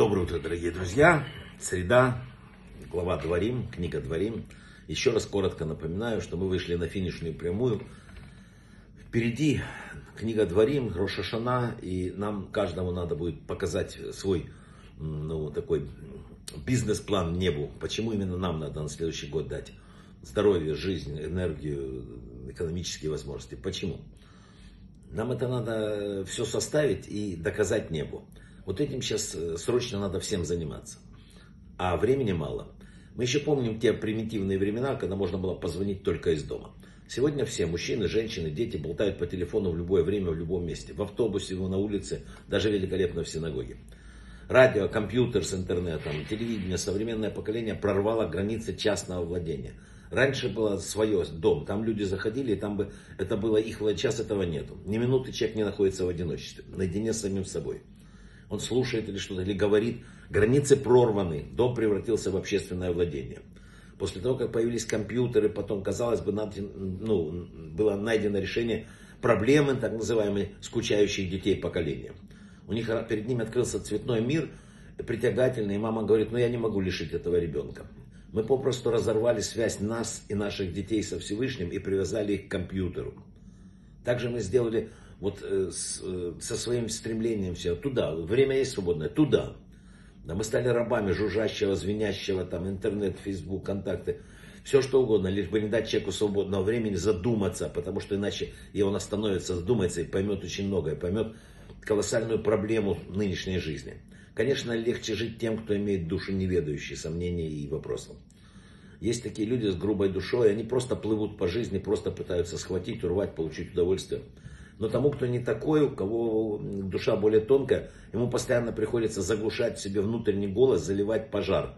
Доброе утро, дорогие друзья. Среда, глава Дворим, книга Дворим. Еще раз коротко напоминаю, что мы вышли на финишную прямую. Впереди книга Дворим, Рошашана, и нам каждому надо будет показать свой ну, такой бизнес-план небу. Почему именно нам надо на следующий год дать здоровье, жизнь, энергию, экономические возможности. Почему? Нам это надо все составить и доказать небу. Вот этим сейчас э, срочно надо всем заниматься. А времени мало. Мы еще помним те примитивные времена, когда можно было позвонить только из дома. Сегодня все, мужчины, женщины, дети, болтают по телефону в любое время, в любом месте. В автобусе, на улице, даже великолепно в синагоге. Радио, компьютер с интернетом, телевидение, современное поколение прорвало границы частного владения. Раньше было свое дом, там люди заходили, и там бы это было их, сейчас этого нету. Ни минуты человек не находится в одиночестве, наедине с самим собой. Он слушает или что-то, или говорит. Границы прорваны, дом превратился в общественное владение. После того, как появились компьютеры, потом, казалось бы, ну, было найдено решение проблемы, так называемые, скучающих детей поколения. У них перед ними открылся цветной мир, притягательный, и мама говорит, ну я не могу лишить этого ребенка. Мы попросту разорвали связь нас и наших детей со Всевышним и привязали их к компьютеру. Также мы сделали вот э, с, э, со своим стремлением все туда, время есть свободное, туда. Да, мы стали рабами жужжащего, звенящего, там, интернет, фейсбук, контакты, все что угодно, лишь бы не дать человеку свободного времени задуматься, потому что иначе и он остановится, задумается и поймет очень многое, поймет колоссальную проблему нынешней жизни. Конечно, легче жить тем, кто имеет душу неведающие, сомнения и вопросы. Есть такие люди с грубой душой, они просто плывут по жизни, просто пытаются схватить, урвать, получить удовольствие. Но тому, кто не такой, у кого душа более тонкая, ему постоянно приходится заглушать себе внутренний голос, заливать пожар.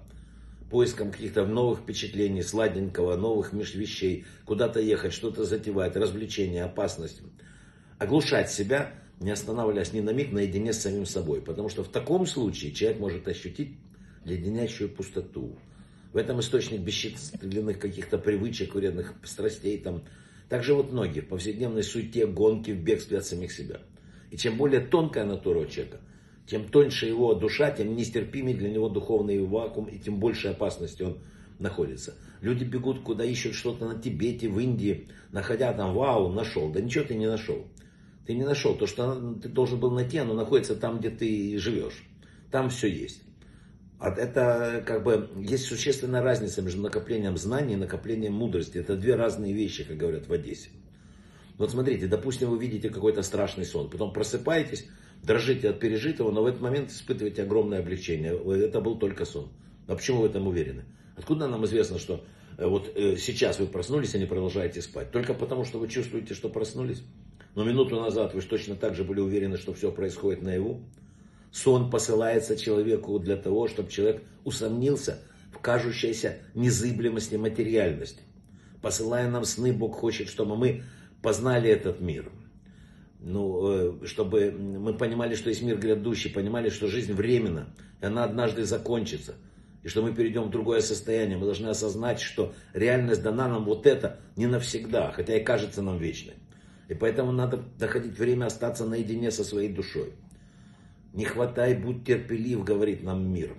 Поиском каких-то новых впечатлений, сладенького, новых вещей, куда-то ехать, что-то затевать, развлечения, опасность. Оглушать себя не останавливаясь ни на миг наедине с самим собой. Потому что в таком случае человек может ощутить леденящую пустоту. В этом источник бесчисленных каких-то привычек, вредных страстей. Там. Так живут многие в повседневной суете, гонки, в бегстве от самих себя. И чем более тонкая натура у человека, тем тоньше его душа, тем нестерпимее для него духовный вакуум, и тем больше опасности он находится. Люди бегут, куда ищут что-то на Тибете, в Индии, находя там, вау, нашел. Да ничего ты не нашел. Ты не нашел то, что ты должен был найти, оно находится там, где ты живешь. Там все есть. Это как бы есть существенная разница между накоплением знаний и накоплением мудрости. Это две разные вещи, как говорят в Одессе. Вот смотрите, допустим, вы видите какой-то страшный сон, потом просыпаетесь, дрожите от пережитого, но в этот момент испытываете огромное облегчение. Это был только сон. А почему вы в этом уверены? Откуда нам известно, что э, вот э, сейчас вы проснулись, а не продолжаете спать? Только потому, что вы чувствуете, что проснулись? Но минуту назад вы точно так же были уверены, что все происходит наяву. Сон посылается человеку для того, чтобы человек усомнился в кажущейся незыблемости материальности. Посылая нам сны, Бог хочет, чтобы мы познали этот мир. Ну, э, чтобы мы понимали, что есть мир грядущий, понимали, что жизнь временна, и она однажды закончится. И что мы перейдем в другое состояние. Мы должны осознать, что реальность дана нам вот это не навсегда, хотя и кажется нам вечной. И поэтому надо доходить время остаться наедине со своей душой. Не хватай, будь терпелив, говорит нам мир.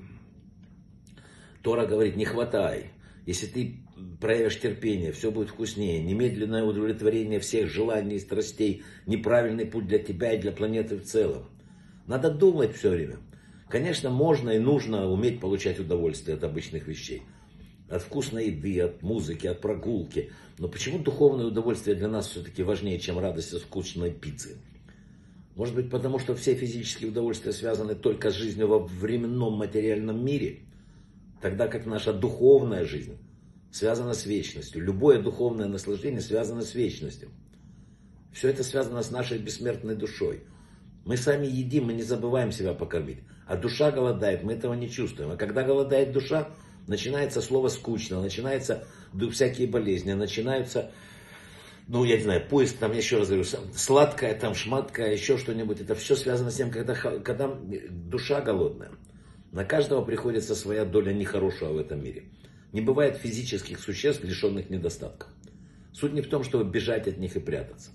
Тора говорит, не хватай. Если ты проявишь терпение, все будет вкуснее. Немедленное удовлетворение всех желаний и страстей. Неправильный путь для тебя и для планеты в целом. Надо думать все время. Конечно, можно и нужно уметь получать удовольствие от обычных вещей от вкусной еды, от музыки, от прогулки. Но почему духовное удовольствие для нас все-таки важнее, чем радость от вкусной пиццы? Может быть, потому что все физические удовольствия связаны только с жизнью во временном материальном мире, тогда как наша духовная жизнь связана с вечностью. Любое духовное наслаждение связано с вечностью. Все это связано с нашей бессмертной душой. Мы сами едим, мы не забываем себя покормить. А душа голодает, мы этого не чувствуем. А когда голодает душа, начинается слово скучно, начинается всякие болезни, начинаются, ну, я не знаю, поиск, там, еще раз говорю, сладкое, там, шматкое, еще что-нибудь. Это все связано с тем, когда, когда душа голодная. На каждого приходится своя доля нехорошего в этом мире. Не бывает физических существ, лишенных недостатков. Суть не в том, чтобы бежать от них и прятаться.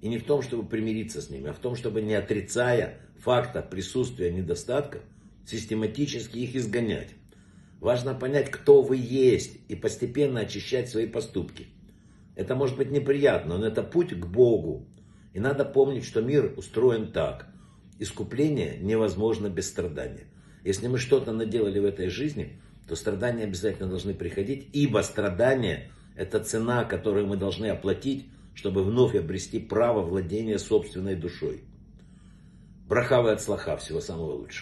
И не в том, чтобы примириться с ними, а в том, чтобы не отрицая факта присутствия недостатков, систематически их изгонять. Важно понять, кто вы есть, и постепенно очищать свои поступки. Это может быть неприятно, но это путь к Богу. И надо помнить, что мир устроен так. Искупление невозможно без страдания. Если мы что-то наделали в этой жизни, то страдания обязательно должны приходить, ибо страдания – это цена, которую мы должны оплатить, чтобы вновь обрести право владения собственной душой. Брахавы от слаха. Всего самого лучшего.